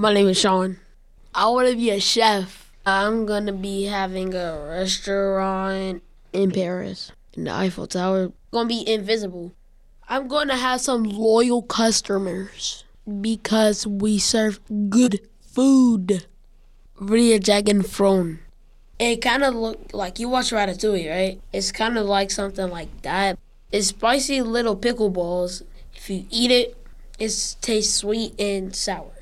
My name is Sean. I want to be a chef. I'm gonna be having a restaurant in Paris, in the Eiffel Tower. Gonna be invisible. I'm going to have some loyal customers because we serve good food. Ria Dragon Throne. It kind of look like you watch Ratatouille, right? It's kind of like something like that. It's spicy little pickle balls. If you eat it, it tastes sweet and sour.